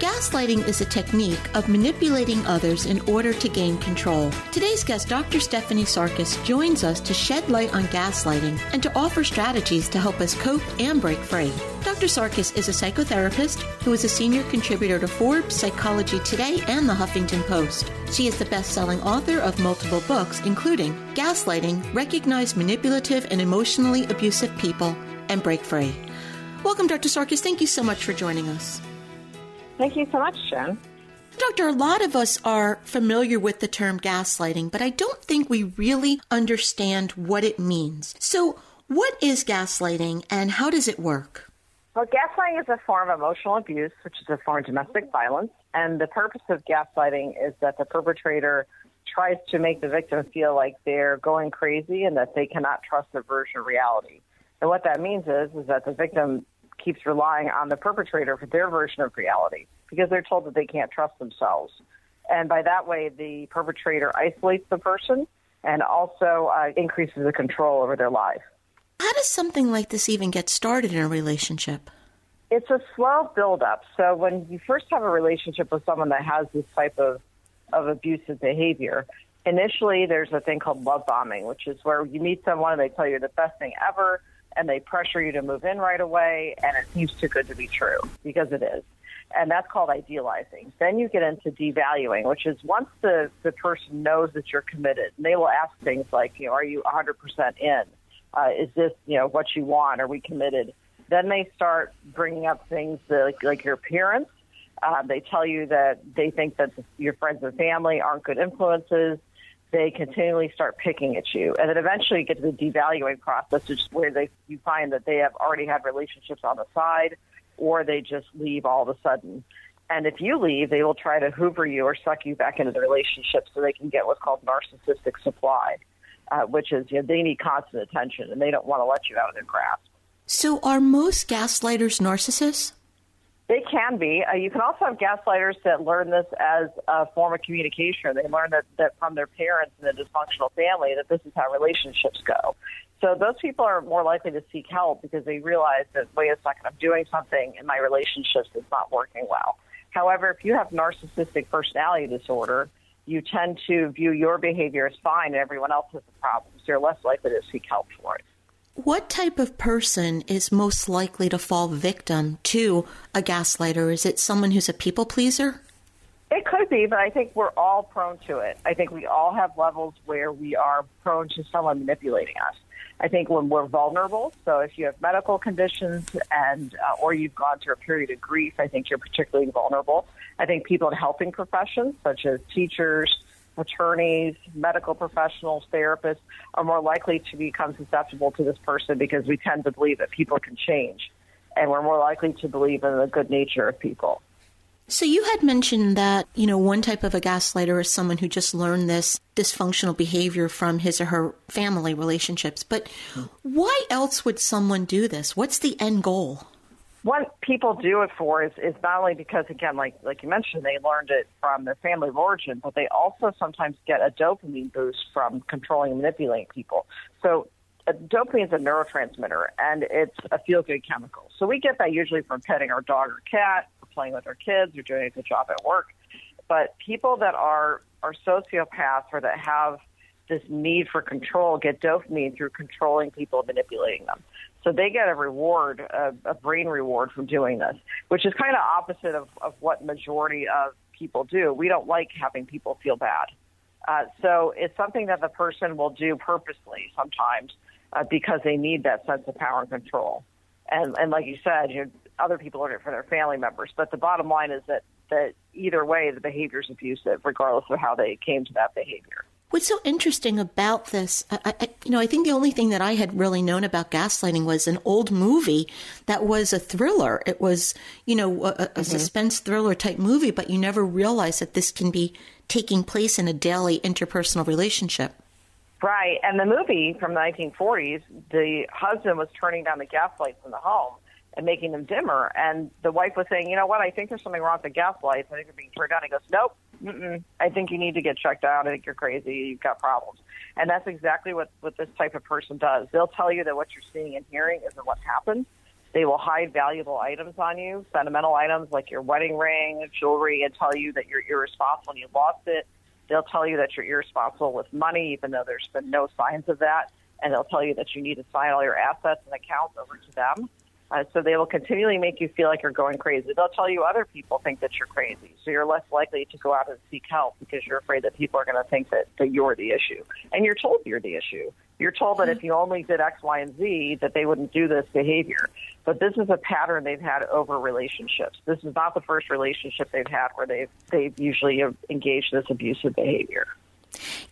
Gaslighting is a technique of manipulating others in order to gain control. Today's guest, Dr. Stephanie Sarkis, joins us to shed light on gaslighting and to offer strategies to help us cope and break free. Dr. Sarkis is a psychotherapist who is a senior contributor to Forbes, Psychology Today, and the Huffington Post. She is the best selling author of multiple books, including Gaslighting, Recognize Manipulative and Emotionally Abusive People, and Break Free. Welcome, Dr. Sarkis. Thank you so much for joining us. Thank you so much, Joan. Doctor, a lot of us are familiar with the term gaslighting, but I don't think we really understand what it means. So, what is gaslighting and how does it work? Well, gaslighting is a form of emotional abuse, which is a form of domestic violence. And the purpose of gaslighting is that the perpetrator tries to make the victim feel like they're going crazy and that they cannot trust their version of reality. And what that means is, is that the victim keeps relying on the perpetrator for their version of reality because they're told that they can't trust themselves. And by that way, the perpetrator isolates the person and also uh, increases the control over their life. How does something like this even get started in a relationship? It's a slow buildup. So when you first have a relationship with someone that has this type of, of abusive behavior, initially there's a thing called love bombing, which is where you meet someone and they tell you the best thing ever and they pressure you to move in right away, and it seems too good to be true because it is. And that's called idealizing. Then you get into devaluing, which is once the, the person knows that you're committed, they will ask things like, you know, are you 100% in? Uh, is this, you know, what you want? Are we committed? Then they start bringing up things like, like your appearance. Uh, they tell you that they think that your friends and family aren't good influences they continually start picking at you. And then eventually you get to the devaluing process, which is where they, you find that they have already had relationships on the side or they just leave all of a sudden. And if you leave, they will try to hoover you or suck you back into the relationship so they can get what's called narcissistic supply, uh, which is, you know, they need constant attention and they don't want to let you out of their grasp. So are most gaslighters narcissists? They can be. Uh, you can also have gaslighters that learn this as a form of communication. They learn that, that from their parents in a dysfunctional family that this is how relationships go. So those people are more likely to seek help because they realize that, wait a second, I'm doing something in my relationships that's not working well. However, if you have narcissistic personality disorder, you tend to view your behavior as fine and everyone else has a problem. So you're less likely to seek help for it. What type of person is most likely to fall victim to a gaslighter? Is it someone who's a people pleaser? It could be, but I think we're all prone to it. I think we all have levels where we are prone to someone manipulating us. I think when we're vulnerable, so if you have medical conditions and uh, or you've gone through a period of grief, I think you're particularly vulnerable. I think people in helping professions such as teachers, attorneys, medical professionals, therapists are more likely to become susceptible to this person because we tend to believe that people can change. And we're more likely to believe in the good nature of people. So you had mentioned that, you know, one type of a gaslighter is someone who just learned this dysfunctional behavior from his or her family relationships. But why else would someone do this? What's the end goal? What people do it for is, is not only because again like like you mentioned they learned it from their family of origin but they also sometimes get a dopamine boost from controlling and manipulating people. So uh, dopamine is a neurotransmitter and it's a feel good chemical. So we get that usually from petting our dog or cat or playing with our kids or doing a good job at work. But people that are are sociopaths or that have this need for control get dopamine through controlling people and manipulating them so they get a reward, a, a brain reward from doing this, which is kind of opposite of, of what majority of people do. We don't like having people feel bad. Uh, so it's something that the person will do purposely sometimes uh, because they need that sense of power and control. And, and like you said, you know, other people are it for their family members. But the bottom line is that, that either way, the behavior is abusive, regardless of how they came to that behavior. What's so interesting about this, I, I, you know, I think the only thing that I had really known about gaslighting was an old movie that was a thriller. It was, you know, a, a mm-hmm. suspense thriller type movie, but you never realize that this can be taking place in a daily interpersonal relationship. Right. And the movie from the 1940s, the husband was turning down the gas lights in the home and making them dimmer. And the wife was saying, you know what, I think there's something wrong with the gas lights. I think they're being turned down. He goes, nope, Mm-mm. I think you need to get checked out. I think you're crazy. You've got problems. And that's exactly what, what this type of person does. They'll tell you that what you're seeing and hearing isn't what happened. They will hide valuable items on you, sentimental items like your wedding ring, jewelry, and tell you that you're irresponsible and you lost it. They'll tell you that you're irresponsible with money, even though there's been no signs of that. And they'll tell you that you need to sign all your assets and accounts over to them. Uh, so they will continually make you feel like you're going crazy. They'll tell you other people think that you're crazy. So you're less likely to go out and seek help because you're afraid that people are going to think that, that you're the issue. And you're told you're the issue. You're told that if you only did X, Y, and Z, that they wouldn't do this behavior. But this is a pattern they've had over relationships. This is not the first relationship they've had where they've, they've usually engaged this abusive behavior.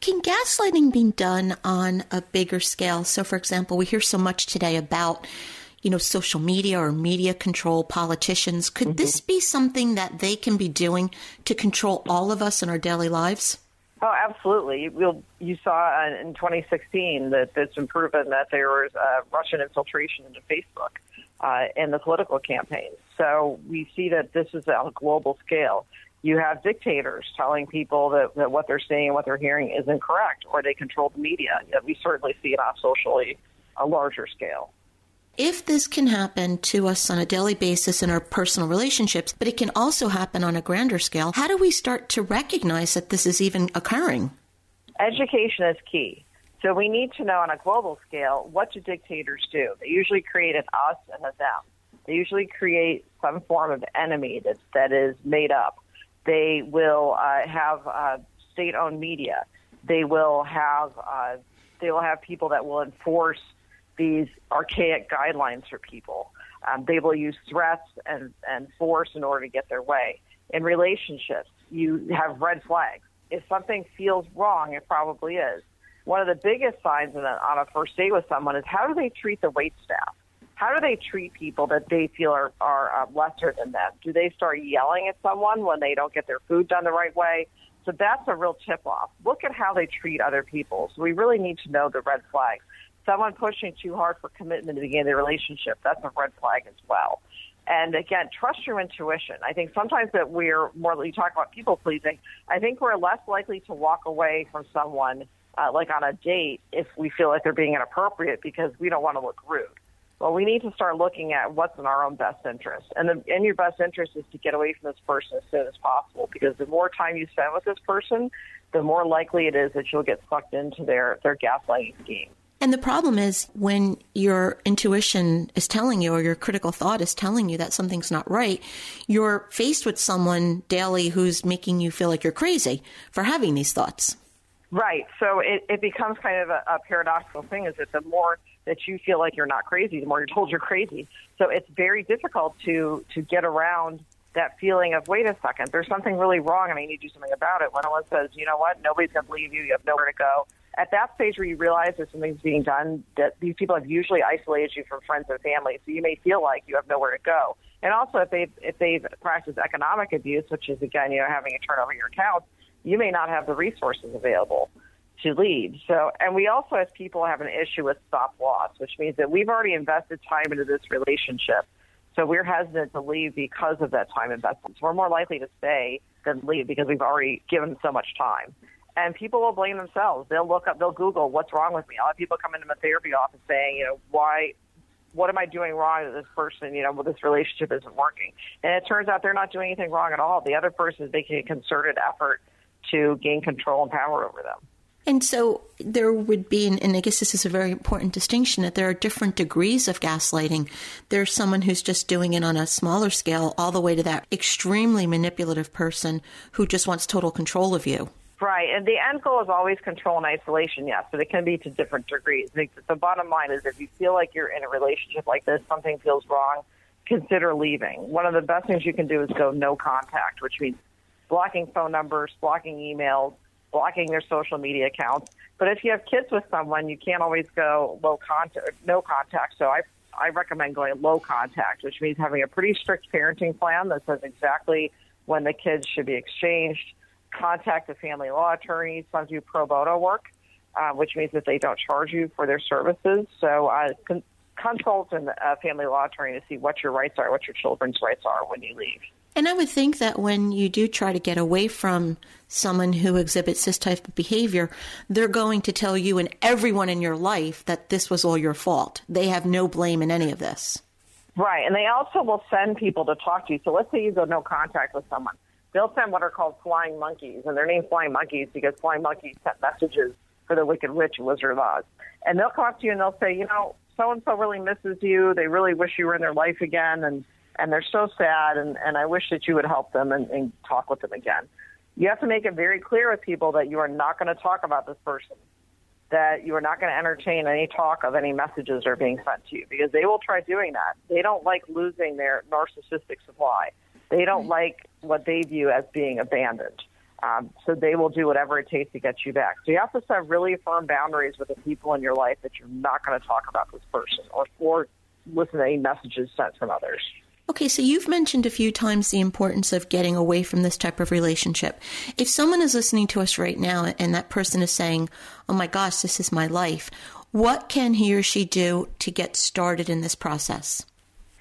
Can gaslighting be done on a bigger scale? So, for example, we hear so much today about you know, social media or media control politicians. Could mm-hmm. this be something that they can be doing to control all of us in our daily lives? Oh, absolutely. You, you saw in 2016 that it's been proven that there was uh, Russian infiltration into Facebook uh, in the political campaigns. So we see that this is on a global scale. You have dictators telling people that, that what they're seeing and what they're hearing is incorrect, or they control the media. We certainly see it on socially a larger scale if this can happen to us on a daily basis in our personal relationships, but it can also happen on a grander scale, how do we start to recognize that this is even occurring? Education is key. So we need to know on a global scale what do dictators do? They usually create an us and a them. They usually create some form of enemy that, that is made up. They will uh, have uh, state-owned media. They will have uh, they will have people that will enforce these archaic guidelines for people. Um, they will use threats and, and force in order to get their way. In relationships, you have red flags. If something feels wrong, it probably is. One of the biggest signs a, on a first date with someone is how do they treat the wait staff? How do they treat people that they feel are, are uh, lesser than them? Do they start yelling at someone when they don't get their food done the right way? So that's a real tip off. Look at how they treat other people. So we really need to know the red flags someone pushing too hard for commitment to begin the relationship, that's a red flag as well. And again, trust your intuition. I think sometimes that we're more, you talk about people pleasing, I think we're less likely to walk away from someone, uh, like on a date, if we feel like they're being inappropriate because we don't want to look rude. Well, we need to start looking at what's in our own best interest. And the, in your best interest is to get away from this person as soon as possible because the more time you spend with this person, the more likely it is that you'll get sucked into their, their gaslighting scheme. And the problem is when your intuition is telling you or your critical thought is telling you that something's not right, you're faced with someone daily who's making you feel like you're crazy for having these thoughts. Right. So it, it becomes kind of a, a paradoxical thing is that the more that you feel like you're not crazy, the more you're told you're crazy. So it's very difficult to, to get around that feeling of, wait a second, there's something really wrong and I need to do something about it. When someone says, you know what, nobody's going to believe you, you have nowhere to go at that stage where you realize that something's being done, that these people have usually isolated you from friends and family, so you may feel like you have nowhere to go. And also, if they've if they've practiced economic abuse, which is again, you know, having a turn over your account, you may not have the resources available to lead. So, and we also, as people, have an issue with stop loss, which means that we've already invested time into this relationship. So we're hesitant to leave because of that time investment. So we're more likely to stay than leave because we've already given so much time. And people will blame themselves. They'll look up, they'll Google what's wrong with me. A lot of people come into my therapy office saying, you know, why, what am I doing wrong to this person? You know, well, this relationship isn't working. And it turns out they're not doing anything wrong at all. The other person is making a concerted effort to gain control and power over them. And so there would be, and I guess this is a very important distinction, that there are different degrees of gaslighting. There's someone who's just doing it on a smaller scale, all the way to that extremely manipulative person who just wants total control of you. Right, and the end goal is always control and isolation, yes, but it can be to different degrees. The, bottom line is if you feel like you're in a relationship like this, something feels wrong, consider leaving. One of the best things you can do is go no contact, which means blocking phone numbers, blocking emails, blocking their social media accounts. But if you have kids with someone, you can't always go low contact, no contact. So I I recommend going low contact, which means having a pretty strict parenting plan that says exactly when the kids should be exchanged. Contact a family law attorney. Some do pro bono work, uh, which means that they don't charge you for their services. So uh, con- consult a family law attorney to see what your rights are, what your children's rights are when you leave. And I would think that when you do try to get away from someone who exhibits this type of behavior, they're going to tell you and everyone in your life that this was all your fault. They have no blame in any of this. Right. And they also will send people to talk to you. So let's say you go no contact with someone. They'll send what are called flying monkeys, and they're named flying monkeys because flying monkeys sent messages for the wicked witch and wizard of Oz. And they'll come up to you and they'll say, you know, so and so really misses you. They really wish you were in their life again. And and they're so sad, and, and I wish that you would help them and, and talk with them again. You have to make it very clear with people that you are not going to talk about this person, that you are not going to entertain any talk of any messages that are being sent to you, because they will try doing that. They don't like losing their narcissistic supply. They don't like what they view as being abandoned. Um, so they will do whatever it takes to get you back. So you have to set really firm boundaries with the people in your life that you're not going to talk about this person or, or listen to any messages sent from others. Okay, so you've mentioned a few times the importance of getting away from this type of relationship. If someone is listening to us right now and that person is saying, Oh my gosh, this is my life, what can he or she do to get started in this process?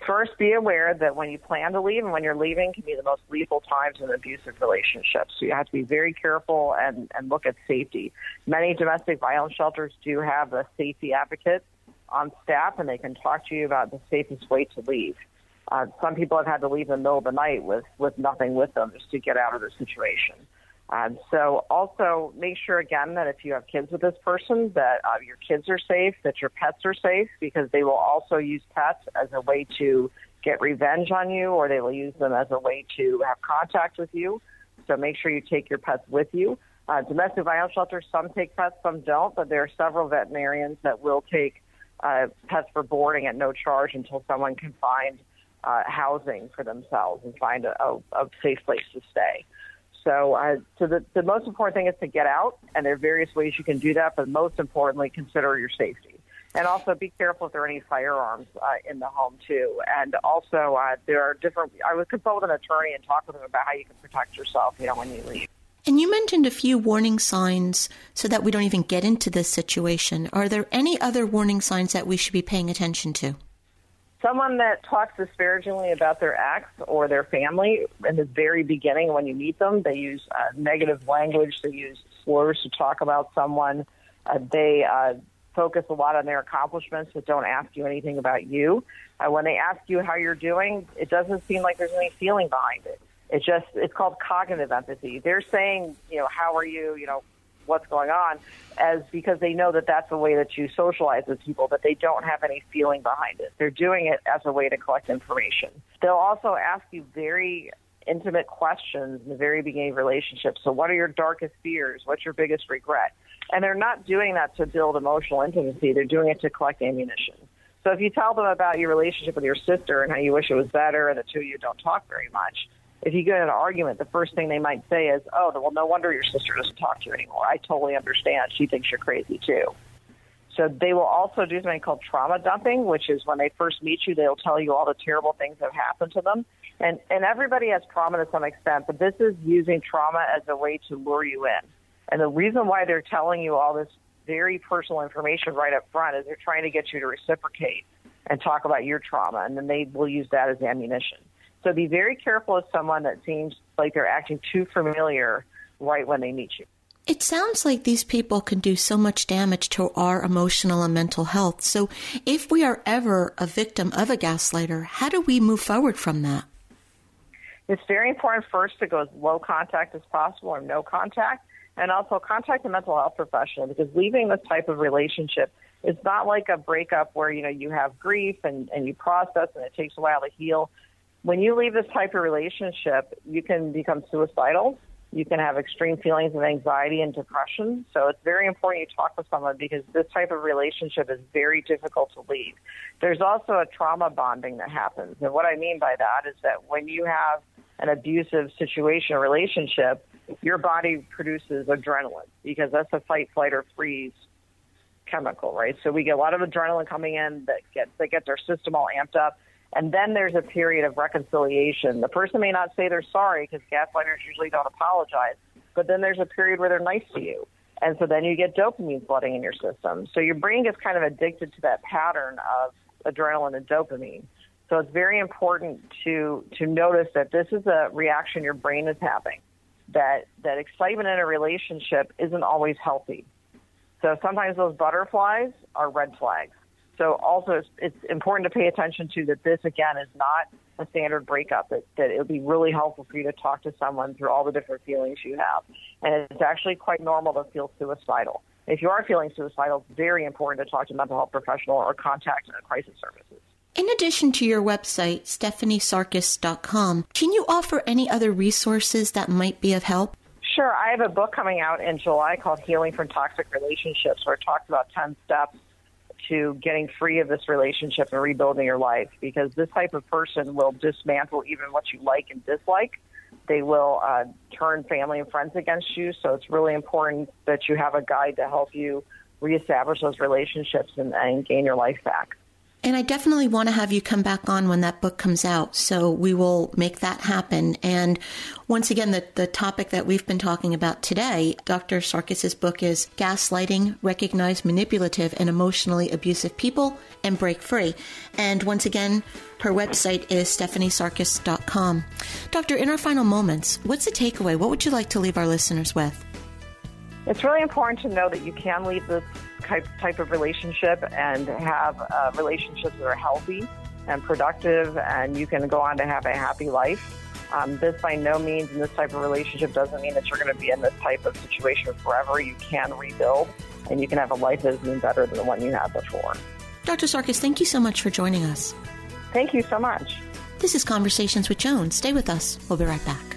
First, be aware that when you plan to leave and when you're leaving can be the most lethal times in abusive relationships. So you have to be very careful and, and look at safety. Many domestic violence shelters do have a safety advocate on staff, and they can talk to you about the safest way to leave. Uh, some people have had to leave in the middle of the night with, with nothing with them just to get out of the situation. Um, so also make sure again that if you have kids with this person, that uh, your kids are safe, that your pets are safe, because they will also use pets as a way to get revenge on you, or they will use them as a way to have contact with you. So make sure you take your pets with you. Uh, domestic violence shelters, some take pets, some don't, but there are several veterinarians that will take uh, pets for boarding at no charge until someone can find uh, housing for themselves and find a, a, a safe place to stay. So, uh, so the, the most important thing is to get out, and there are various ways you can do that, but most importantly, consider your safety. And also be careful if there are any firearms uh, in the home, too. And also, uh, there are different, I would consult with an attorney and talk with them about how you can protect yourself, you know, when you leave. And you mentioned a few warning signs so that we don't even get into this situation. Are there any other warning signs that we should be paying attention to? Someone that talks disparagingly about their ex or their family in the very beginning when you meet them. They use uh, negative language. They use slurs to talk about someone. Uh, they uh, focus a lot on their accomplishments, but don't ask you anything about you. Uh, when they ask you how you're doing, it doesn't seem like there's any feeling behind it. It's just it's called cognitive empathy. They're saying, you know, how are you? You know, what's going on as because they know that that's the way that you socialize with people, but they don't have any feeling behind it. They're doing it as a way to collect information. They'll also ask you very intimate questions in the very beginning of relationships. So what are your darkest fears? What's your biggest regret? And they're not doing that to build emotional intimacy. They're doing it to collect ammunition. So if you tell them about your relationship with your sister and how you wish it was better and the two of you don't talk very much, if you get in an argument, the first thing they might say is, "Oh, well, no wonder your sister doesn't talk to you anymore. I totally understand. She thinks you're crazy too." So they will also do something called trauma dumping, which is when they first meet you, they'll tell you all the terrible things that have happened to them. And and everybody has trauma to some extent, but this is using trauma as a way to lure you in. And the reason why they're telling you all this very personal information right up front is they're trying to get you to reciprocate and talk about your trauma, and then they will use that as ammunition. So be very careful of someone that seems like they're acting too familiar right when they meet you. It sounds like these people can do so much damage to our emotional and mental health. So, if we are ever a victim of a gaslighter, how do we move forward from that? It's very important first to go as low contact as possible or no contact, and also contact a mental health professional because leaving this type of relationship is not like a breakup where you know you have grief and, and you process and it takes a while to heal. When you leave this type of relationship, you can become suicidal you can have extreme feelings of anxiety and depression. So it's very important you talk with someone because this type of relationship is very difficult to leave. There's also a trauma bonding that happens. And what I mean by that is that when you have an abusive situation or relationship, your body produces adrenaline because that's a fight, flight, or freeze chemical, right? So we get a lot of adrenaline coming in that gets that gets our system all amped up. And then there's a period of reconciliation. The person may not say they're sorry because gaslighters usually don't apologize, but then there's a period where they're nice to you. And so then you get dopamine flooding in your system. So your brain gets kind of addicted to that pattern of adrenaline and dopamine. So it's very important to to notice that this is a reaction your brain is having. That that excitement in a relationship isn't always healthy. So sometimes those butterflies are red flags. So also it's, it's important to pay attention to that this again is not a standard breakup, that, that it would be really helpful for you to talk to someone through all the different feelings you have. And it's actually quite normal to feel suicidal. If you are feeling suicidal, it's very important to talk to a mental health professional or contact a crisis services. In addition to your website, stephaniesarkis.com, can you offer any other resources that might be of help? Sure. I have a book coming out in July called Healing from Toxic Relationships, where it talks about 10 steps to getting free of this relationship and rebuilding your life because this type of person will dismantle even what you like and dislike. They will uh, turn family and friends against you. So it's really important that you have a guide to help you reestablish those relationships and, and gain your life back. And I definitely want to have you come back on when that book comes out. So we will make that happen. And once again, the, the topic that we've been talking about today, Dr. Sarkis's book is Gaslighting, Recognize Manipulative and Emotionally Abusive People and Break Free. And once again, her website is stephaniesarkis.com. Doctor, in our final moments, what's the takeaway? What would you like to leave our listeners with? It's really important to know that you can leave this type, type of relationship and have uh, relationships that are healthy and productive, and you can go on to have a happy life. Um, this by no means in this type of relationship doesn't mean that you're going to be in this type of situation forever. You can rebuild, and you can have a life that is even better than the one you had before. Dr. Sarkis, thank you so much for joining us. Thank you so much. This is Conversations with Joan. Stay with us. We'll be right back.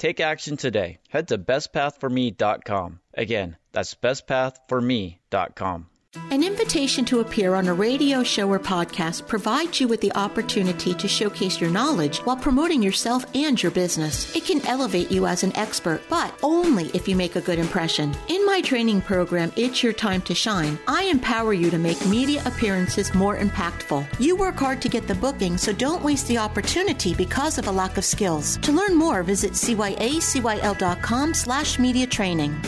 Take action today. Head to bestpathforme.com. Again, that's bestpathforme.com. An invitation to appear on a radio show or podcast provides you with the opportunity to showcase your knowledge while promoting yourself and your business. It can elevate you as an expert, but only if you make a good impression. In my training program, It's Your Time to Shine, I empower you to make media appearances more impactful. You work hard to get the booking, so don't waste the opportunity because of a lack of skills. To learn more, visit cyacyl.com slash media training.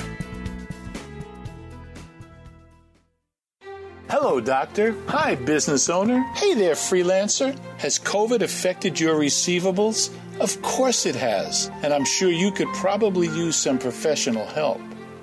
Hello, doctor. Hi, business owner. Hey there, freelancer. Has COVID affected your receivables? Of course it has, and I'm sure you could probably use some professional help.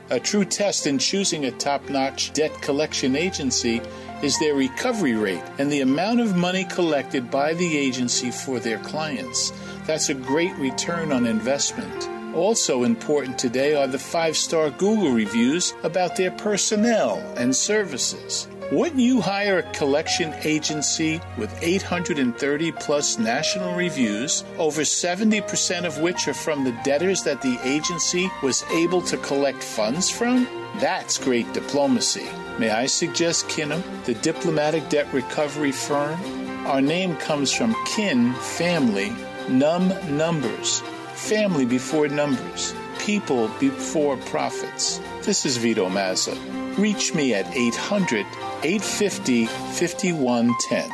A true test in choosing a top notch debt collection agency is their recovery rate and the amount of money collected by the agency for their clients. That's a great return on investment. Also important today are the five star Google reviews about their personnel and services. Wouldn't you hire a collection agency with 830 plus national reviews, over 70% of which are from the debtors that the agency was able to collect funds from? That's great diplomacy. May I suggest Kinum, the diplomatic debt recovery firm? Our name comes from kin, family, num, numbers. Family before numbers. People before profits. This is Vito Mazza. Reach me at 800 850 5110.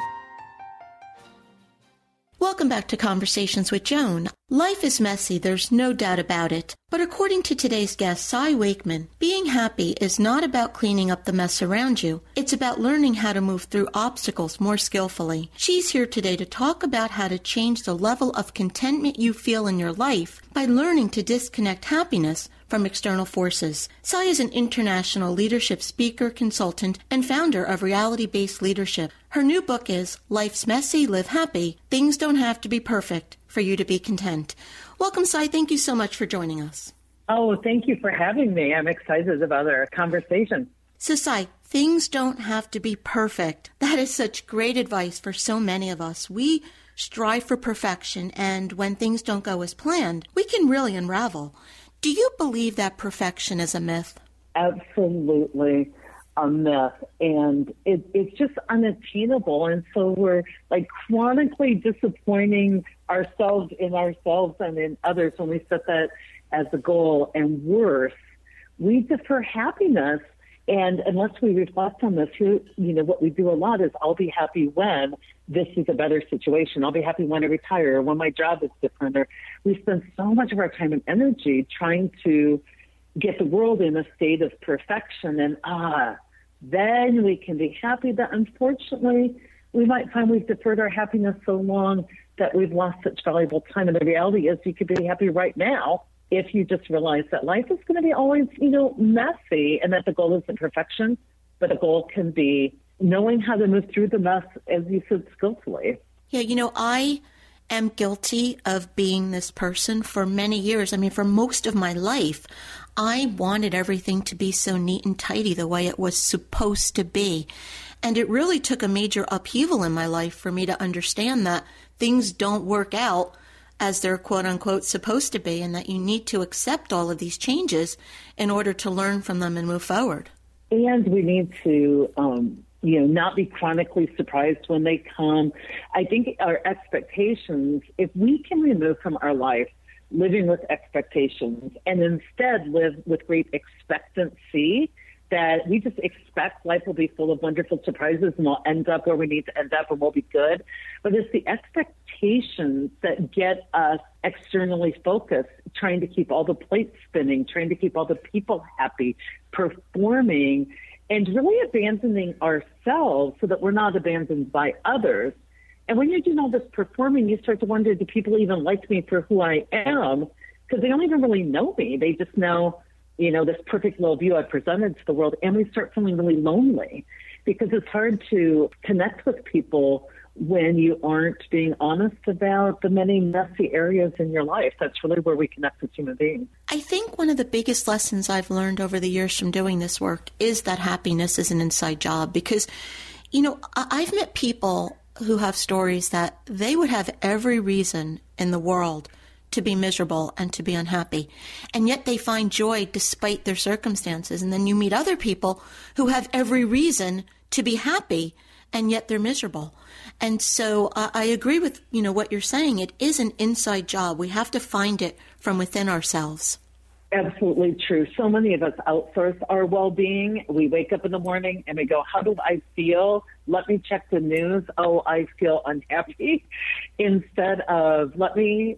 Welcome back to Conversations with Joan. Life is messy, there's no doubt about it. But according to today's guest, Cy Wakeman, being happy is not about cleaning up the mess around you. It's about learning how to move through obstacles more skillfully. She's here today to talk about how to change the level of contentment you feel in your life by learning to disconnect happiness from external forces. Cy is an international leadership speaker, consultant, and founder of Reality Based Leadership. Her new book is Life's Messy, Live Happy. Things don't have to be perfect for you to be content. Welcome, Cy. Thank you so much for joining us. Oh, thank you for having me. I'm excited about our conversation. So, Cy, things don't have to be perfect. That is such great advice for so many of us. We strive for perfection, and when things don't go as planned, we can really unravel. Do you believe that perfection is a myth? Absolutely a myth. And it, it's just unattainable. And so we're like chronically disappointing ourselves in ourselves and in others when we set that as a goal. And worse we defer happiness. And unless we reflect on this you know what we do a lot is i'll be happy when this is a better situation. I'll be happy when I retire or when my job is different. Or we spend so much of our time and energy trying to get the world in a state of perfection and ah, then we can be happy. But unfortunately, we might find we've deferred our happiness so long that we've lost such valuable time. And the reality is you could be happy right now if you just realize that life is going to be always, you know, messy and that the goal isn't perfection, but the goal can be knowing how to move through the mess, as you said, skillfully. Yeah, you know, I am guilty of being this person for many years. I mean, for most of my life, I wanted everything to be so neat and tidy the way it was supposed to be. And it really took a major upheaval in my life for me to understand that things don't work out as they're quote unquote supposed to be, and that you need to accept all of these changes in order to learn from them and move forward. And we need to um, you know, not be chronically surprised when they come. I think our expectations, if we can remove from our life living with expectations and instead live with great expectancy, that we just expect life will be full of wonderful surprises and we'll end up where we need to end up and we'll be good. But it's the expectations that get us externally focused, trying to keep all the plates spinning, trying to keep all the people happy, performing and really abandoning ourselves so that we're not abandoned by others. And when you're doing all this performing, you start to wonder, do people even like me for who I am? Because they don't even really know me. They just know, you know, this perfect little view I've presented to the world. And we start feeling really lonely because it's hard to connect with people when you aren't being honest about the many messy areas in your life. That's really where we connect as human beings. I think one of the biggest lessons I've learned over the years from doing this work is that happiness is an inside job because, you know, I've met people who have stories that they would have every reason in the world to be miserable and to be unhappy. And yet they find joy despite their circumstances. And then you meet other people who have every reason to be happy and yet they're miserable. And so uh, I agree with you know what you're saying. It is an inside job. We have to find it from within ourselves. Absolutely true. So many of us outsource our well-being. We wake up in the morning and we go, "How do I feel? Let me check the news. Oh, I feel unhappy." Instead of, "Let me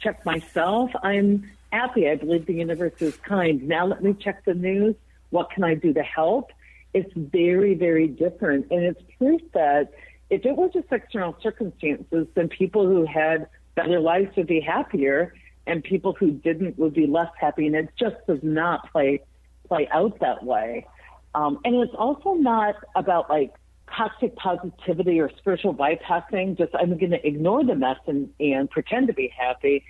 check myself. I'm happy. I believe the universe is kind. Now let me check the news. What can I do to help?" It's very, very different, and it's proof that if it was just external circumstances, then people who had better lives would be happier, and people who didn't would be less happy. And it just does not play play out that way. Um, and it's also not about like toxic positivity or spiritual bypassing. Just I'm going to ignore the mess and, and pretend to be happy.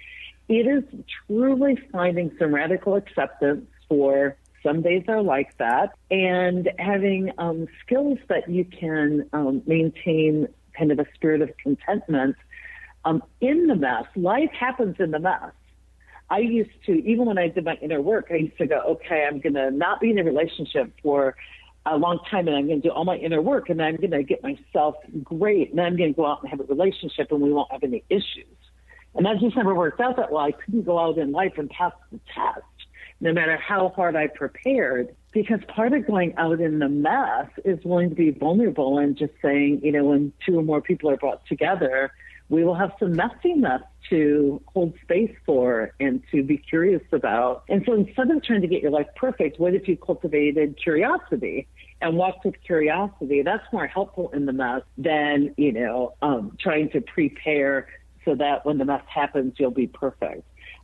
It is truly finding some radical acceptance for Some days are like that. And having um, skills that you can um, maintain kind of a spirit of contentment um, in the mess. Life happens in the mess. I used to, even when I did my inner work, I used to go, okay, I'm going to not be in a relationship for a long time and I'm going to do all my inner work and I'm going to get myself great and I'm going to go out and have a relationship and we won't have any issues. And that just never worked out that well. I couldn't go out in life and pass the test no matter how hard I prepared because part of going out in the mess is willing to be vulnerable and just saying, you know, when two or more people are brought together, we will have some messiness to hold space for and to be curious about. And so instead of trying to get your life perfect, what if you cultivated curiosity and walked with curiosity? That's more helpful in the mess than, you know, um, trying to prepare so that when the mess happens, you'll be perfect.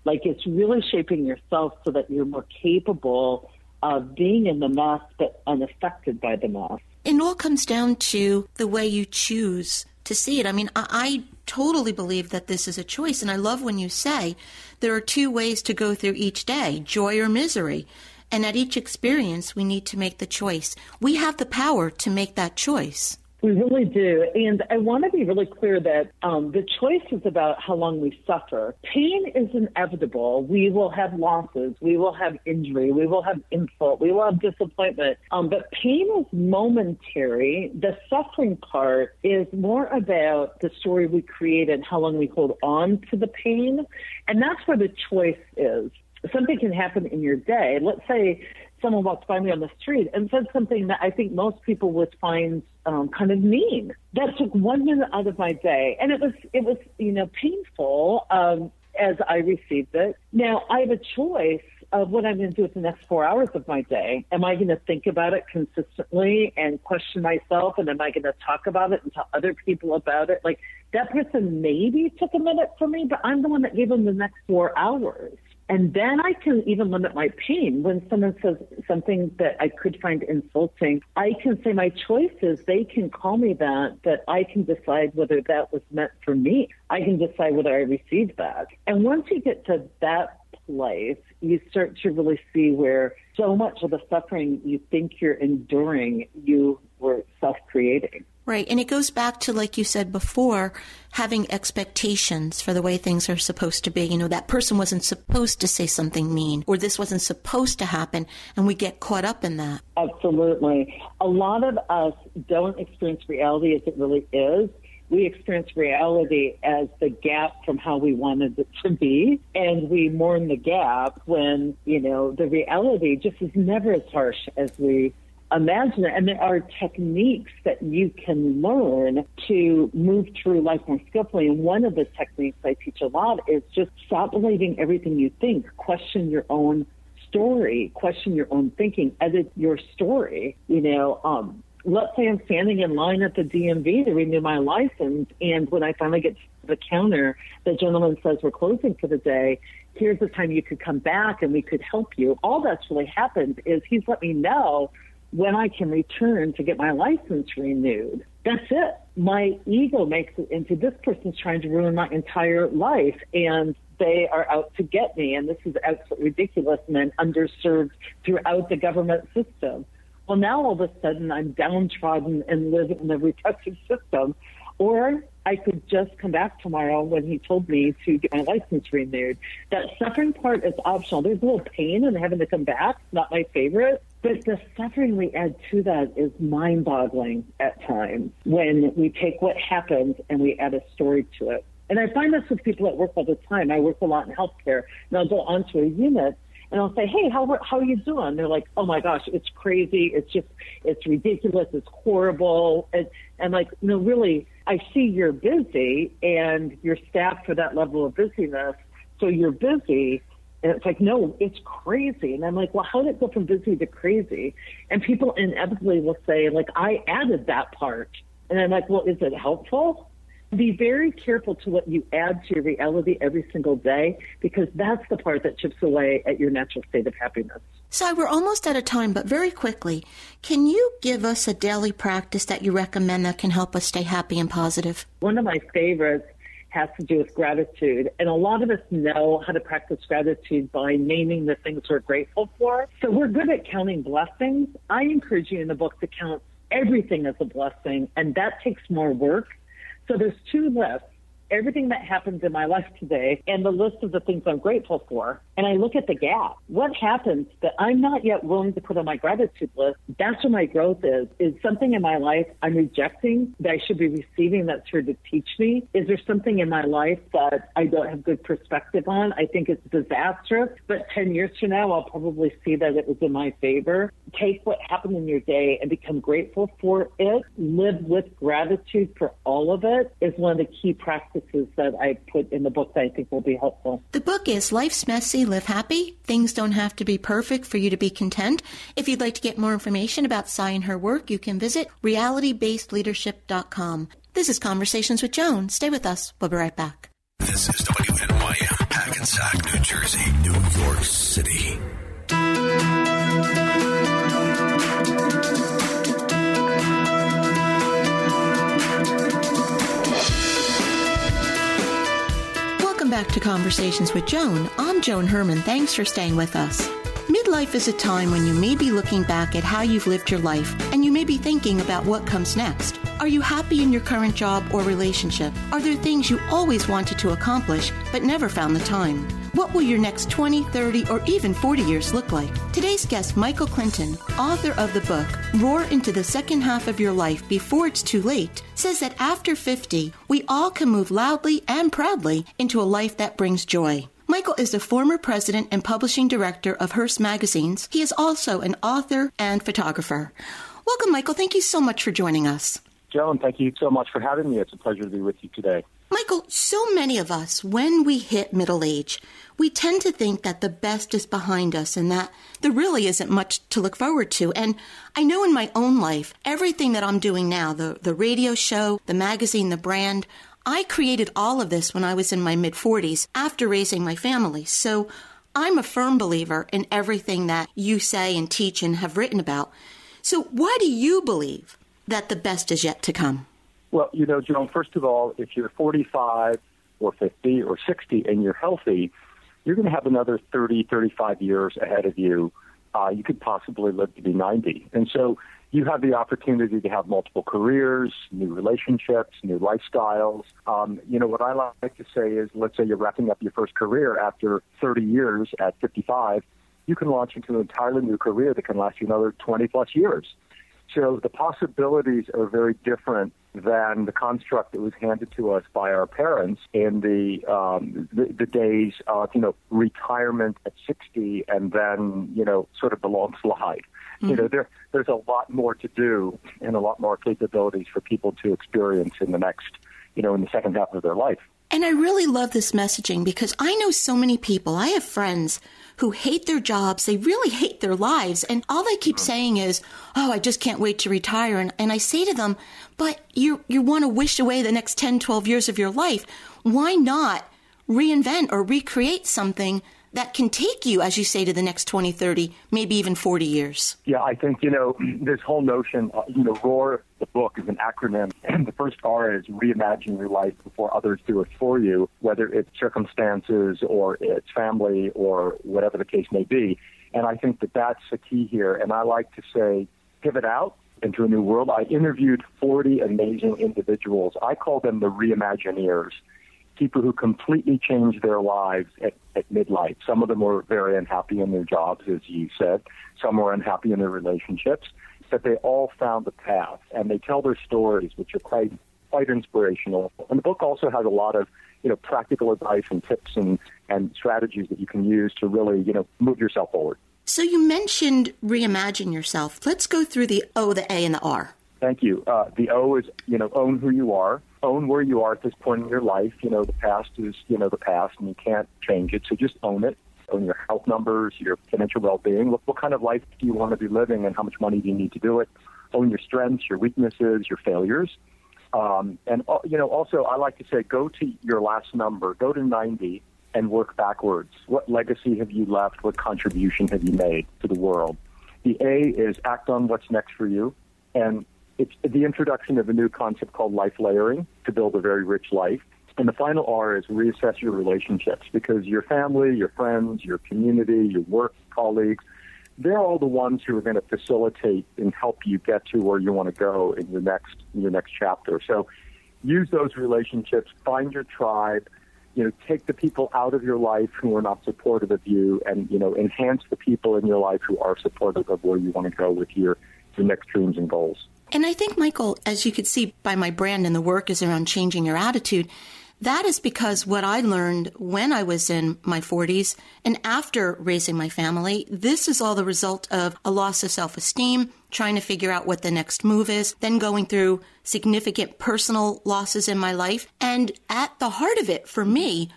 Like it's really shaping yourself so that you're more capable of being in the mess but unaffected by the mess. It all comes down to the way you choose to see it. I mean, I, I totally believe that this is a choice. And I love when you say there are two ways to go through each day joy or misery. And at each experience, we need to make the choice. We have the power to make that choice. We really do. And I want to be really clear that um, the choice is about how long we suffer. Pain is inevitable. We will have losses. We will have injury. We will have insult. We will have disappointment. Um, but pain is momentary. The suffering part is more about the story we create and how long we hold on to the pain. And that's where the choice is something can happen in your day. Let's say someone walked by me on the street and said something that I think most people would find um, kind of mean. That took one minute out of my day, and it was it was you know painful um, as I received it. Now I have a choice of what I'm going to do with the next four hours of my day. Am I going to think about it consistently and question myself, and am I going to talk about it and tell other people about it? Like that person maybe took a minute for me, but I'm the one that gave them the next four hours. And then I can even limit my pain when someone says something that I could find insulting. I can say my choices. They can call me that, but I can decide whether that was meant for me. I can decide whether I received that. And once you get to that place, you start to really see where so much of the suffering you think you're enduring, you were self creating. Right. And it goes back to, like you said before, having expectations for the way things are supposed to be. You know, that person wasn't supposed to say something mean, or this wasn't supposed to happen, and we get caught up in that. Absolutely. A lot of us don't experience reality as it really is. We experience reality as the gap from how we wanted it to be, and we mourn the gap when, you know, the reality just is never as harsh as we imagine it. And there are techniques that you can learn to move through life more skillfully. And one of the techniques I teach a lot is just stop believing everything you think, question your own story, question your own thinking, edit your story. You know, um, let's say I'm standing in line at the DMV to renew my license, and when I finally get to the counter, the gentleman says, We're closing for the day. Here's the time you could come back and we could help you. All that's really happened is he's let me know when I can return to get my license renewed. That's it. My ego makes it into this person's trying to ruin my entire life and they are out to get me and this is absolutely ridiculous and I'm underserved throughout the government system. Well, now all of a sudden I'm downtrodden and live in the repressive system. Or I could just come back tomorrow when he told me to get my license renewed. That suffering part is optional. There's a little pain in having to come back. Not my favorite. But the suffering we add to that is mind boggling at times when we take what happens and we add a story to it. And I find this with people at work all the time. I work a lot in healthcare, and I'll go onto a unit and I'll say, "Hey, how how are you doing?" They're like, "Oh my gosh, it's crazy. It's just it's ridiculous. It's horrible." And and like, no, really, I see you're busy and you're staffed for that level of busyness, so you're busy. And it's like, no, it's crazy. And I'm like, well, how did it go from busy to crazy? And people inevitably will say, like, I added that part. And I'm like, well, is it helpful? Be very careful to what you add to your reality every single day because that's the part that chips away at your natural state of happiness. So we're almost out of time, but very quickly, can you give us a daily practice that you recommend that can help us stay happy and positive? One of my favorites has to do with gratitude. And a lot of us know how to practice gratitude by naming the things we're grateful for. So we're good at counting blessings. I encourage you in the book to count everything as a blessing, and that takes more work. So there's two lists everything that happens in my life today and the list of the things I'm grateful for. And I look at the gap. What happens that I'm not yet willing to put on my gratitude list? That's where my growth is. Is something in my life I'm rejecting that I should be receiving that's here to teach me? Is there something in my life that I don't have good perspective on? I think it's disastrous, but 10 years from now, I'll probably see that it was in my favor. Take what happened in your day and become grateful for it. Live with gratitude for all of it is one of the key practices practices that I put in the book that I think will be helpful. The book is Life's Messy, Live Happy. Things don't have to be perfect for you to be content. If you'd like to get more information about Cy and her work, you can visit realitybasedleadership.com. This is Conversations with Joan. Stay with us. We'll be right back. This is WNYM, Hackensack, New Jersey, New York City. Welcome back to Conversations with Joan. I'm Joan Herman. Thanks for staying with us. Midlife is a time when you may be looking back at how you've lived your life and you may be thinking about what comes next. Are you happy in your current job or relationship? Are there things you always wanted to accomplish but never found the time? What will your next 20, 30, or even 40 years look like? Today's guest, Michael Clinton, author of the book Roar into the Second Half of Your Life Before It's Too Late, says that after 50, we all can move loudly and proudly into a life that brings joy. Michael is the former president and publishing director of Hearst Magazines. He is also an author and photographer. Welcome, Michael. Thank you so much for joining us. Joan, thank you so much for having me. It's a pleasure to be with you today. Michael, so many of us, when we hit middle age, we tend to think that the best is behind us and that there really isn't much to look forward to. And I know in my own life, everything that I'm doing now, the, the radio show, the magazine, the brand, I created all of this when I was in my mid 40s after raising my family. So I'm a firm believer in everything that you say and teach and have written about. So why do you believe that the best is yet to come? Well, you know, Joan, first of all, if you're 45 or 50 or 60 and you're healthy, you're going to have another 30, 35 years ahead of you. Uh, you could possibly live to be 90. And so you have the opportunity to have multiple careers, new relationships, new lifestyles. Um, you know, what I like to say is, let's say you're wrapping up your first career after 30 years at 55, you can launch into an entirely new career that can last you another 20 plus years. So the possibilities are very different than the construct that was handed to us by our parents in the um, the, the days of you know retirement at 60 and then you know sort of the long slide. Mm-hmm. You know, there there's a lot more to do and a lot more capabilities for people to experience in the next you know in the second half of their life. And I really love this messaging because I know so many people. I have friends who hate their jobs. They really hate their lives. And all they keep saying is, Oh, I just can't wait to retire. And, and I say to them, but you, you want to wish away the next 10, 12 years of your life. Why not reinvent or recreate something that can take you, as you say, to the next 20, 30, maybe even 40 years? Yeah, I think, you know, this whole notion, uh, you know, ROAR, the book, is an acronym. And the first R is reimagine your life before others do it for you, whether it's circumstances or it's family or whatever the case may be. And I think that that's the key here. And I like to say, pivot out into a new world. I interviewed 40 amazing individuals. I call them the reimagineers people who completely changed their lives at, at midlife. Some of them were very unhappy in their jobs, as you said. Some were unhappy in their relationships, but they all found the path, and they tell their stories, which are quite quite inspirational. And the book also has a lot of you know practical advice and tips and and strategies that you can use to really you know move yourself forward. So you mentioned reimagine yourself. Let's go through the O, the A, and the R. Thank you. Uh, the O is, you know, own who you are, own where you are at this point in your life. You know, the past is, you know, the past, and you can't change it. So just own it. Own your health numbers, your financial well-being. Look, what kind of life do you want to be living, and how much money do you need to do it? Own your strengths, your weaknesses, your failures. Um, and uh, you know, also, I like to say, go to your last number, go to 90, and work backwards. What legacy have you left? What contribution have you made to the world? The A is act on what's next for you, and it's the introduction of a new concept called life layering to build a very rich life. And the final R is reassess your relationships because your family, your friends, your community, your work colleagues, they're all the ones who are going to facilitate and help you get to where you want to go in your next your next chapter. So use those relationships, find your tribe, you know, take the people out of your life who are not supportive of you and, you know, enhance the people in your life who are supportive of where you want to go with your, your next dreams and goals. And I think, Michael, as you could see by my brand and the work is around changing your attitude, that is because what I learned when I was in my 40s and after raising my family, this is all the result of a loss of self esteem, trying to figure out what the next move is, then going through significant personal losses in my life. And at the heart of it for me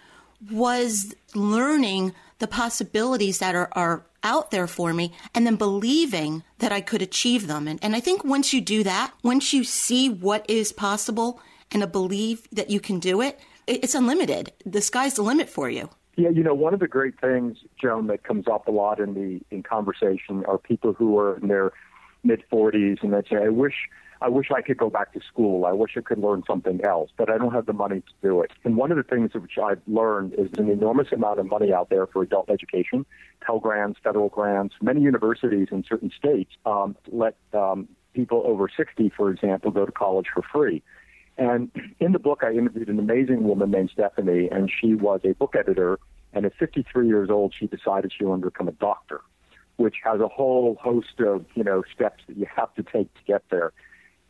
was learning the possibilities that are, are out there for me and then believing that I could achieve them. And, and I think once you do that, once you see what is possible and a that you can do it, it's unlimited. The sky's the limit for you. Yeah, you know, one of the great things, Joan, that comes up a lot in the in conversation are people who are in their mid 40s and they say, "I wish." I wish I could go back to school. I wish I could learn something else, but I don't have the money to do it. And one of the things which I've learned is an enormous amount of money out there for adult education, Pell Grants, federal grants. Many universities in certain states um, let um, people over 60, for example, go to college for free. And in the book, I interviewed an amazing woman named Stephanie, and she was a book editor. And at 53 years old, she decided she wanted to become a doctor, which has a whole host of you know steps that you have to take to get there.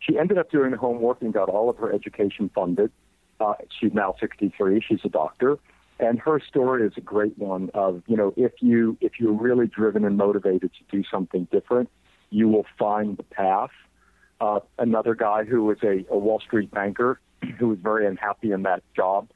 She ended up doing the homework and got all of her education funded. Uh, she's now 63. She's a doctor, and her story is a great one. Of you know, if you if you're really driven and motivated to do something different, you will find the path uh, another guy who was a, a Wall Street banker who was very unhappy in that job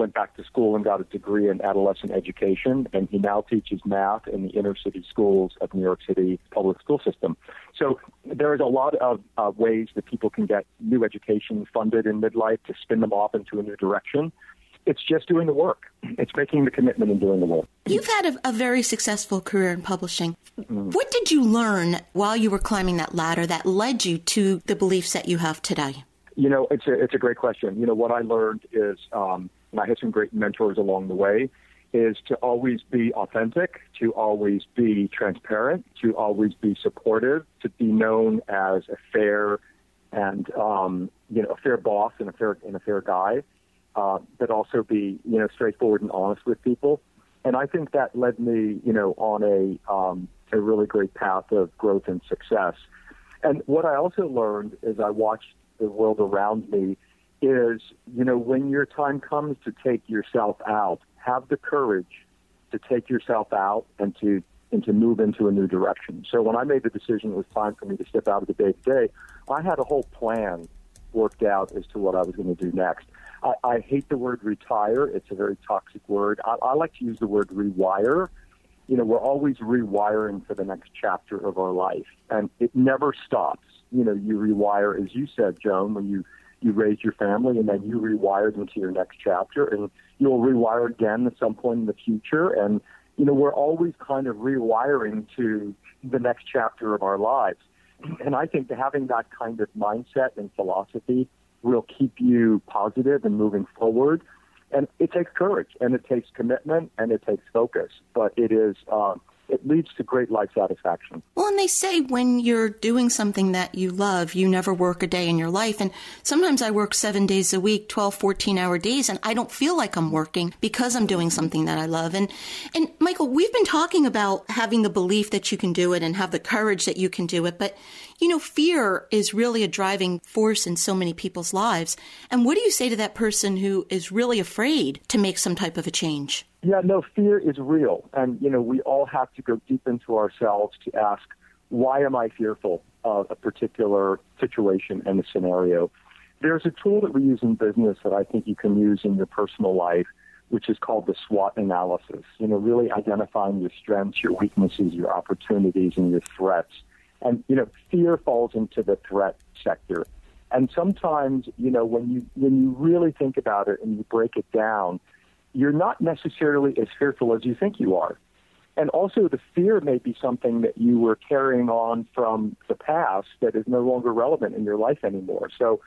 went back to school and got a degree in adolescent education, and he now teaches math in the inner city schools of New York City public school system. So there is a lot of uh, ways that people can get new education funded in midlife to spin them off into a new direction. It's just doing the work. It's making the commitment and doing the work. You've had a, a very successful career in publishing. Mm. What did you learn while you were climbing that ladder that led you to the beliefs that you have today? You know, it's a it's a great question. You know, what I learned is, um, and I had some great mentors along the way, is to always be authentic, to always be transparent, to always be supportive, to be known as a fair and um, you know a fair boss and a fair and a fair guy uh, but also be you know straightforward and honest with people. And I think that led me you know on a um, a really great path of growth and success. And what I also learned is I watched the world around me is you know when your time comes to take yourself out, have the courage to take yourself out and to and to move into a new direction. So when I made the decision it was time for me to step out of the day to day, I had a whole plan worked out as to what I was going to do next. I, I hate the word retire. It's a very toxic word. I, I like to use the word rewire. You know, we're always rewiring for the next chapter of our life, and it never stops. You know, you rewire, as you said, Joan, when you you raise your family, and then you rewired into your next chapter, and you'll rewire again at some point in the future. And you know, we're always kind of rewiring to the next chapter of our lives. And I think having that kind of mindset and philosophy will keep you positive and moving forward. And it takes courage and it takes commitment and it takes focus, but it is um, it leads to great life satisfaction. Well, and they say when you're doing something that you love, you never work a day in your life. And sometimes I work seven days a week, 12, 14 hour days, and I don't feel like I'm working because I'm doing something that I love. And, and Michael, we've been talking about having the belief that you can do it and have the courage that you can do it. But, you know, fear is really a driving force in so many people's lives. And what do you say to that person who is really afraid to make some type of a change? Yeah, no, fear is real. And, you know, we all have to go deep into ourselves to ask, why am I fearful of a particular situation and a scenario? There's a tool that we use in business that I think you can use in your personal life, which is called the SWOT analysis. You know, really identifying your strengths, your weaknesses, your opportunities, and your threats. And, you know, fear falls into the threat sector. And sometimes, you know, when you when you really think about it and you break it down, you're not necessarily as fearful as you think you are. And also, the fear may be something that you were carrying on from the past that is no longer relevant in your life anymore. So,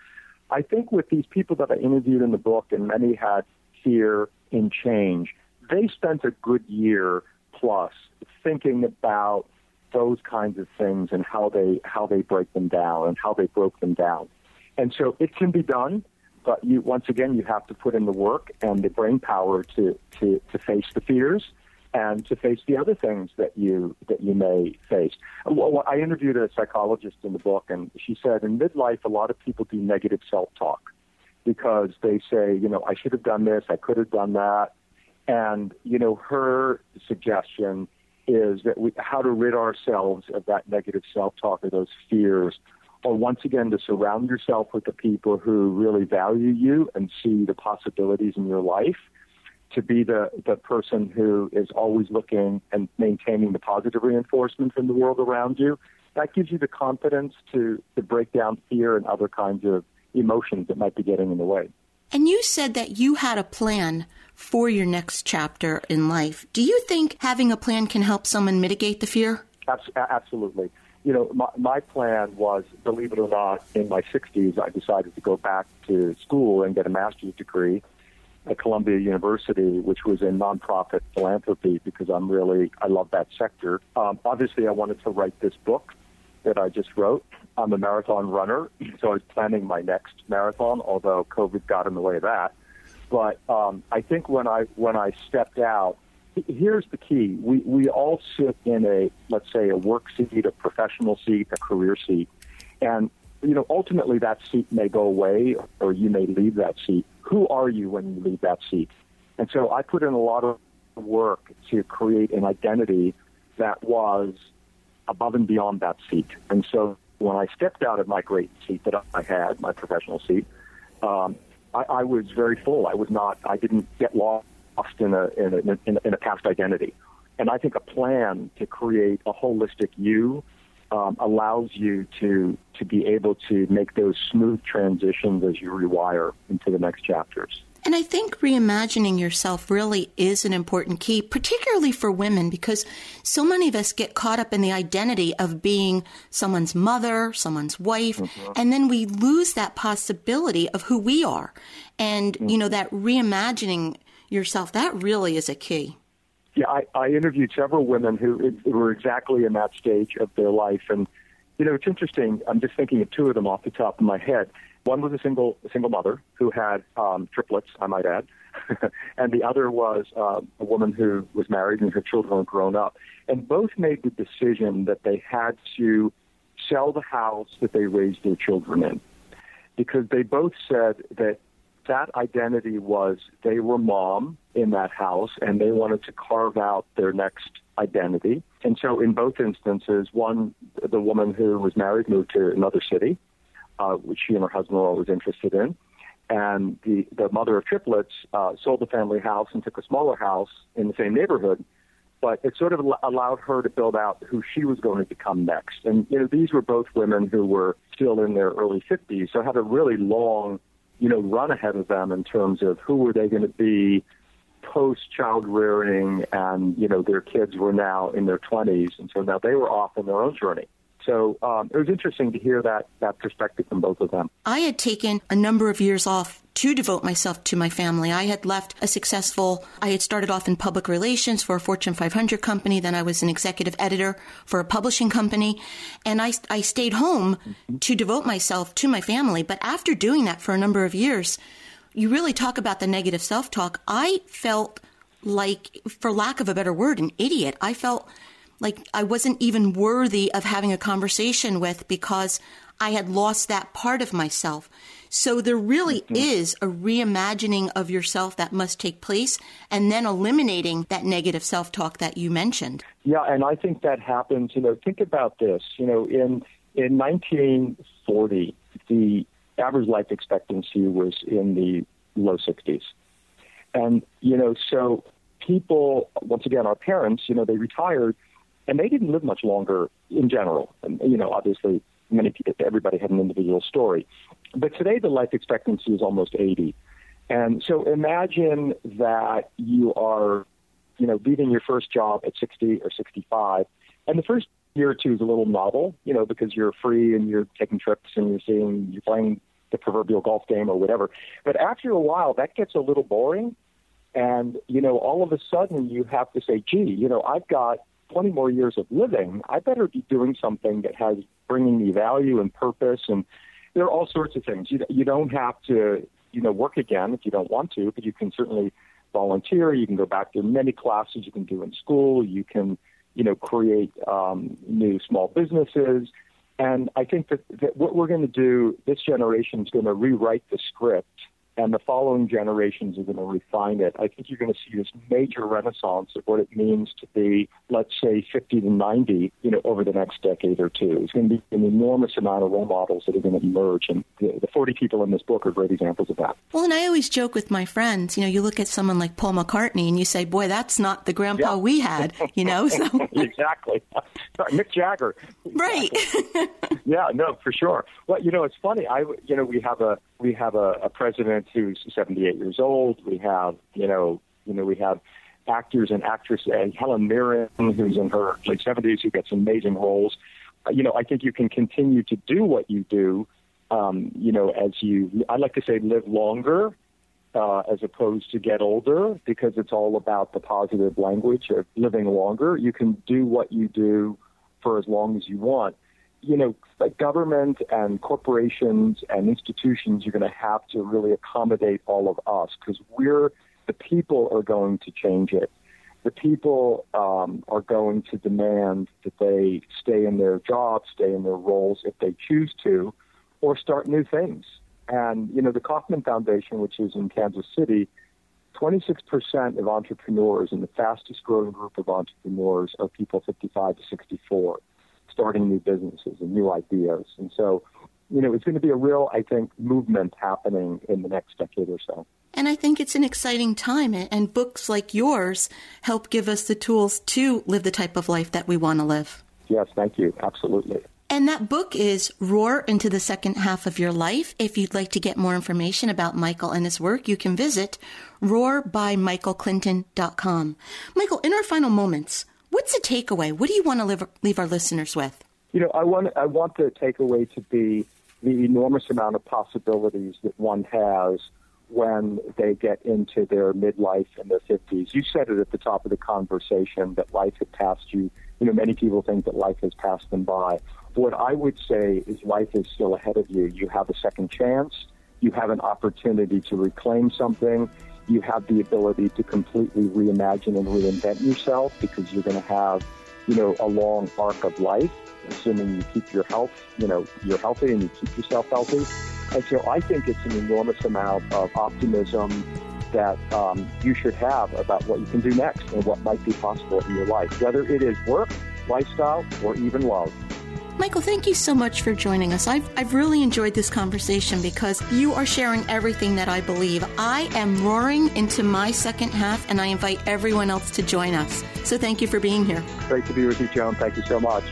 I think with these people that I interviewed in the book, and many had fear in change, they spent a good year plus thinking about those kinds of things and how they how they break them down and how they broke them down. And so it can be done, but you once again you have to put in the work and the brain power to to, to face the fears and to face the other things that you that you may face. Well, I interviewed a psychologist in the book, and she said in midlife a lot of people do negative self-talk because they say, you know, I should have done this, I could have done that, and you know, her suggestion is that we how to rid ourselves of that negative self-talk or those fears or once again to surround yourself with the people who really value you and see the possibilities in your life to be the, the person who is always looking and maintaining the positive reinforcement from the world around you, that gives you the confidence to, to break down fear and other kinds of emotions that might be getting in the way. And you said that you had a plan for your next chapter in life. Do you think having a plan can help someone mitigate the fear? Absolutely. You know, my, my plan was, believe it or not, in my 60s, I decided to go back to school and get a master's degree at Columbia University, which was in nonprofit philanthropy, because I'm really I love that sector. Um, obviously, I wanted to write this book that I just wrote. I'm a marathon runner, so I was planning my next marathon, although COVID got in the way of that. But um, I think when I when I stepped out, here's the key: we we all sit in a let's say a work seat, a professional seat, a career seat, and you know ultimately that seat may go away, or you may leave that seat who are you when you leave that seat? And so I put in a lot of work to create an identity that was above and beyond that seat. And so when I stepped out of my great seat that I had, my professional seat, um, I, I was very full. I was not. I didn't get lost in a in a, in a, in a past identity. And I think a plan to create a holistic you um, allows you to to be able to make those smooth transitions as you rewire into the next chapters. And I think reimagining yourself really is an important key, particularly for women, because so many of us get caught up in the identity of being someone's mother, someone's wife, mm-hmm. and then we lose that possibility of who we are. And, mm-hmm. you know, that reimagining yourself, that really is a key. Yeah, I, I interviewed several women who, who were exactly in that stage of their life, and you know it's interesting. I'm just thinking of two of them off the top of my head. One was a single single mother who had um, triplets, I might add, and the other was uh, a woman who was married and her children were grown up. And both made the decision that they had to sell the house that they raised their children in, because they both said that that identity was they were mom in that house and they wanted to carve out their next identity. And so in both instances, one, the woman who was married moved to another city, uh, which she and her husband were always interested in. And the, the mother of triplets uh, sold the family house and took a smaller house in the same neighborhood. But it sort of allowed her to build out who she was going to become next. And, you know, these were both women who were still in their early 50s, so had a really long you know, run ahead of them in terms of who were they going to be post child rearing and, you know, their kids were now in their 20s. And so now they were off on their own journey. So um, it was interesting to hear that that perspective from both of them. I had taken a number of years off to devote myself to my family. I had left a successful, I had started off in public relations for a Fortune 500 company. Then I was an executive editor for a publishing company. And I, I stayed home mm-hmm. to devote myself to my family. But after doing that for a number of years, you really talk about the negative self talk. I felt like, for lack of a better word, an idiot. I felt like I wasn't even worthy of having a conversation with because I had lost that part of myself. So there really mm-hmm. is a reimagining of yourself that must take place and then eliminating that negative self talk that you mentioned. Yeah, and I think that happens, you know, think about this. You know, in in 1940, the average life expectancy was in the low 60s. And, you know, so people, once again, our parents, you know, they retired and they didn't live much longer in general. And, you know, obviously, many people, everybody had an individual story. But today the life expectancy is almost 80. And so imagine that you are, you know, leaving your first job at 60 or 65. And the first year or two is a little novel, you know, because you're free and you're taking trips and you're seeing, you're playing the proverbial golf game or whatever. But after a while, that gets a little boring. And, you know, all of a sudden you have to say, gee, you know, I've got 20 more years of living. I better be doing something that has bringing me value and purpose. And there are all sorts of things. You, you don't have to, you know, work again if you don't want to, but you can certainly volunteer. You can go back to many classes you can do in school. You can, you know, create um, new small businesses. And I think that, that what we're going to do, this generation is going to rewrite the script and the following generations are going to refine it. I think you're going to see this major renaissance of what it means to be, let's say, 50 to 90, you know, over the next decade or two. It's going to be an enormous amount of role models that are going to emerge, and the, the 40 people in this book are great examples of that. Well, and I always joke with my friends, you know, you look at someone like Paul McCartney and you say, boy, that's not the grandpa yeah. we had, you know? So. exactly. Mick Jagger. Right. yeah, no, for sure. Well, you know, it's funny. I, you know, we have a we have a, a president who's 78 years old. We have, you know, you know, we have actors and actresses, and Helen Mirren, who's in her late 70s, who gets amazing roles. Uh, you know, I think you can continue to do what you do. Um, you know, as you, I like to say, live longer uh, as opposed to get older, because it's all about the positive language of living longer. You can do what you do for as long as you want you know, government and corporations and institutions are going to have to really accommodate all of us because we're the people are going to change it. The people um, are going to demand that they stay in their jobs, stay in their roles if they choose to, or start new things. And you know, the Kauffman Foundation, which is in Kansas City, 26% of entrepreneurs and the fastest growing group of entrepreneurs are people 55 to 64 starting new businesses and new ideas. And so, you know, it's going to be a real, I think, movement happening in the next decade or so. And I think it's an exciting time, and books like yours help give us the tools to live the type of life that we want to live. Yes, thank you. Absolutely. And that book is Roar into the Second Half of Your Life. If you'd like to get more information about Michael and his work, you can visit roarbymichaelclinton.com. Michael, in our final moments, What's the takeaway? What do you want to leave, leave our listeners with? You know, I want I want the takeaway to be the enormous amount of possibilities that one has when they get into their midlife and their 50s. You said it at the top of the conversation that life had passed you. You know, many people think that life has passed them by. What I would say is life is still ahead of you. You have a second chance. You have an opportunity to reclaim something you have the ability to completely reimagine and reinvent yourself because you're going to have, you know, a long arc of life, assuming you keep your health, you know, you're healthy and you keep yourself healthy. And so I think it's an enormous amount of optimism that um, you should have about what you can do next and what might be possible in your life, whether it is work, lifestyle, or even love. Michael, thank you so much for joining us. I've, I've really enjoyed this conversation because you are sharing everything that I believe. I am roaring into my second half, and I invite everyone else to join us. So thank you for being here. Great to be with you, Joan. Thank you so much.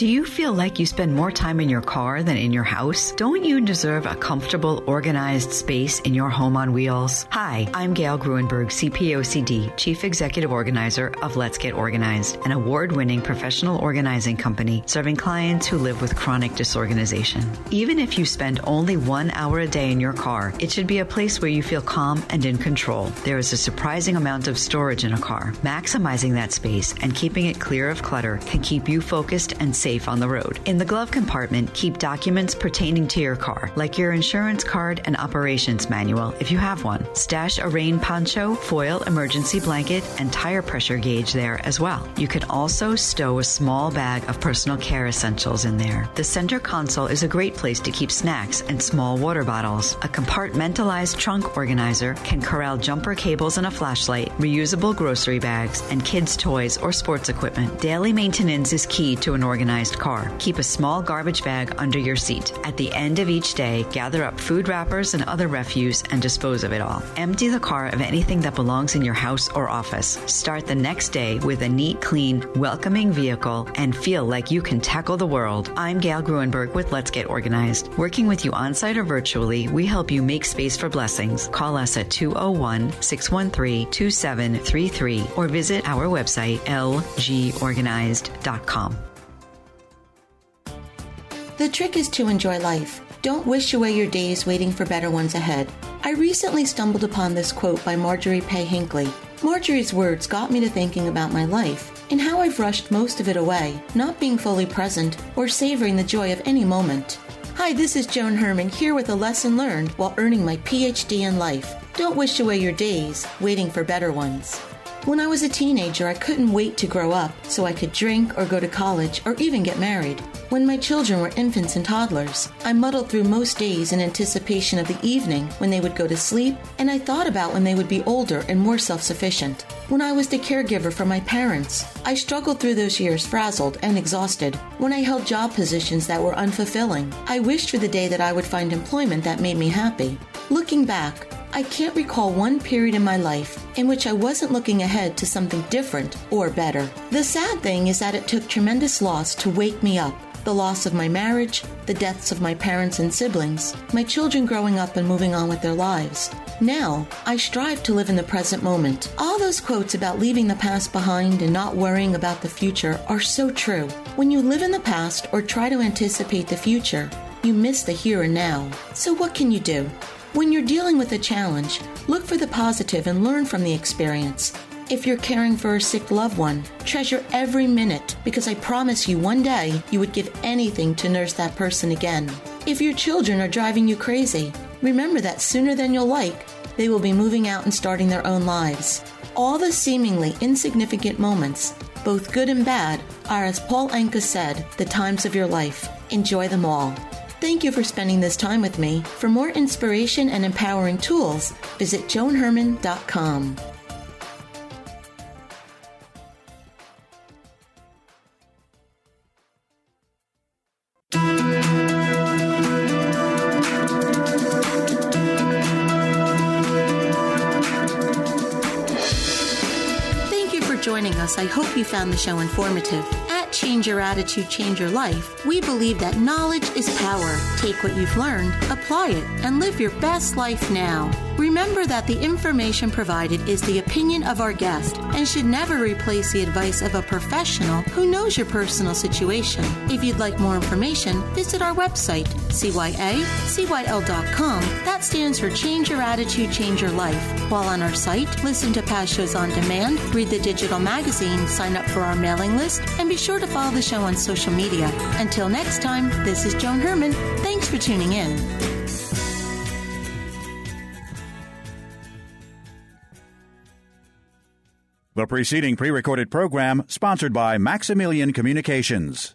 Do you feel like you spend more time in your car than in your house? Don't you deserve a comfortable, organized space in your home on wheels? Hi, I'm Gail Gruenberg, CPOCD, Chief Executive Organizer of Let's Get Organized, an award winning professional organizing company serving clients who live with chronic disorganization. Even if you spend only one hour a day in your car, it should be a place where you feel calm and in control. There is a surprising amount of storage in a car. Maximizing that space and keeping it clear of clutter can keep you focused and safe safe on the road. In the glove compartment, keep documents pertaining to your car, like your insurance card and operations manual if you have one. Stash a rain poncho, foil emergency blanket, and tire pressure gauge there as well. You can also stow a small bag of personal care essentials in there. The center console is a great place to keep snacks and small water bottles. A compartmentalized trunk organizer can corral jumper cables and a flashlight, reusable grocery bags, and kids' toys or sports equipment. Daily maintenance is key to an organized organized car. Keep a small garbage bag under your seat. At the end of each day, gather up food wrappers and other refuse and dispose of it all. Empty the car of anything that belongs in your house or office. Start the next day with a neat, clean, welcoming vehicle and feel like you can tackle the world. I'm Gail Gruenberg with Let's Get Organized. Working with you on site or virtually, we help you make space for blessings. Call us at 201 613 2733 or visit our website lgorganized.com. The trick is to enjoy life. Don't wish away your days waiting for better ones ahead. I recently stumbled upon this quote by Marjorie Pay Hinckley. Marjorie's words got me to thinking about my life and how I've rushed most of it away, not being fully present or savoring the joy of any moment. Hi, this is Joan Herman here with a lesson learned while earning my PhD in life. Don't wish away your days waiting for better ones. When I was a teenager, I couldn't wait to grow up so I could drink or go to college or even get married. When my children were infants and toddlers, I muddled through most days in anticipation of the evening when they would go to sleep, and I thought about when they would be older and more self sufficient. When I was the caregiver for my parents, I struggled through those years frazzled and exhausted. When I held job positions that were unfulfilling, I wished for the day that I would find employment that made me happy. Looking back, I can't recall one period in my life in which I wasn't looking ahead to something different or better. The sad thing is that it took tremendous loss to wake me up. The loss of my marriage, the deaths of my parents and siblings, my children growing up and moving on with their lives. Now, I strive to live in the present moment. All those quotes about leaving the past behind and not worrying about the future are so true. When you live in the past or try to anticipate the future, you miss the here and now. So, what can you do? When you're dealing with a challenge, look for the positive and learn from the experience. If you're caring for a sick loved one, treasure every minute because I promise you one day you would give anything to nurse that person again. If your children are driving you crazy, remember that sooner than you'll like, they will be moving out and starting their own lives. All the seemingly insignificant moments, both good and bad, are, as Paul Anka said, the times of your life. Enjoy them all. Thank you for spending this time with me. For more inspiration and empowering tools, visit joanherman.com. Thank you for joining us. I hope you found the show informative. Change Your Attitude, Change Your Life, we believe that knowledge is power. Take what you've learned, apply it, and live your best life now. Remember that the information provided is the opinion of our guest and should never replace the advice of a professional who knows your personal situation. If you'd like more information, visit our website, cyacyl.com. That stands for Change Your Attitude, Change Your Life. While on our site, listen to past shows on demand, read the digital magazine, sign up for our mailing list, and be sure to follow the show on social media. Until next time, this is Joan Herman. Thanks for tuning in. The preceding pre recorded program sponsored by Maximilian Communications.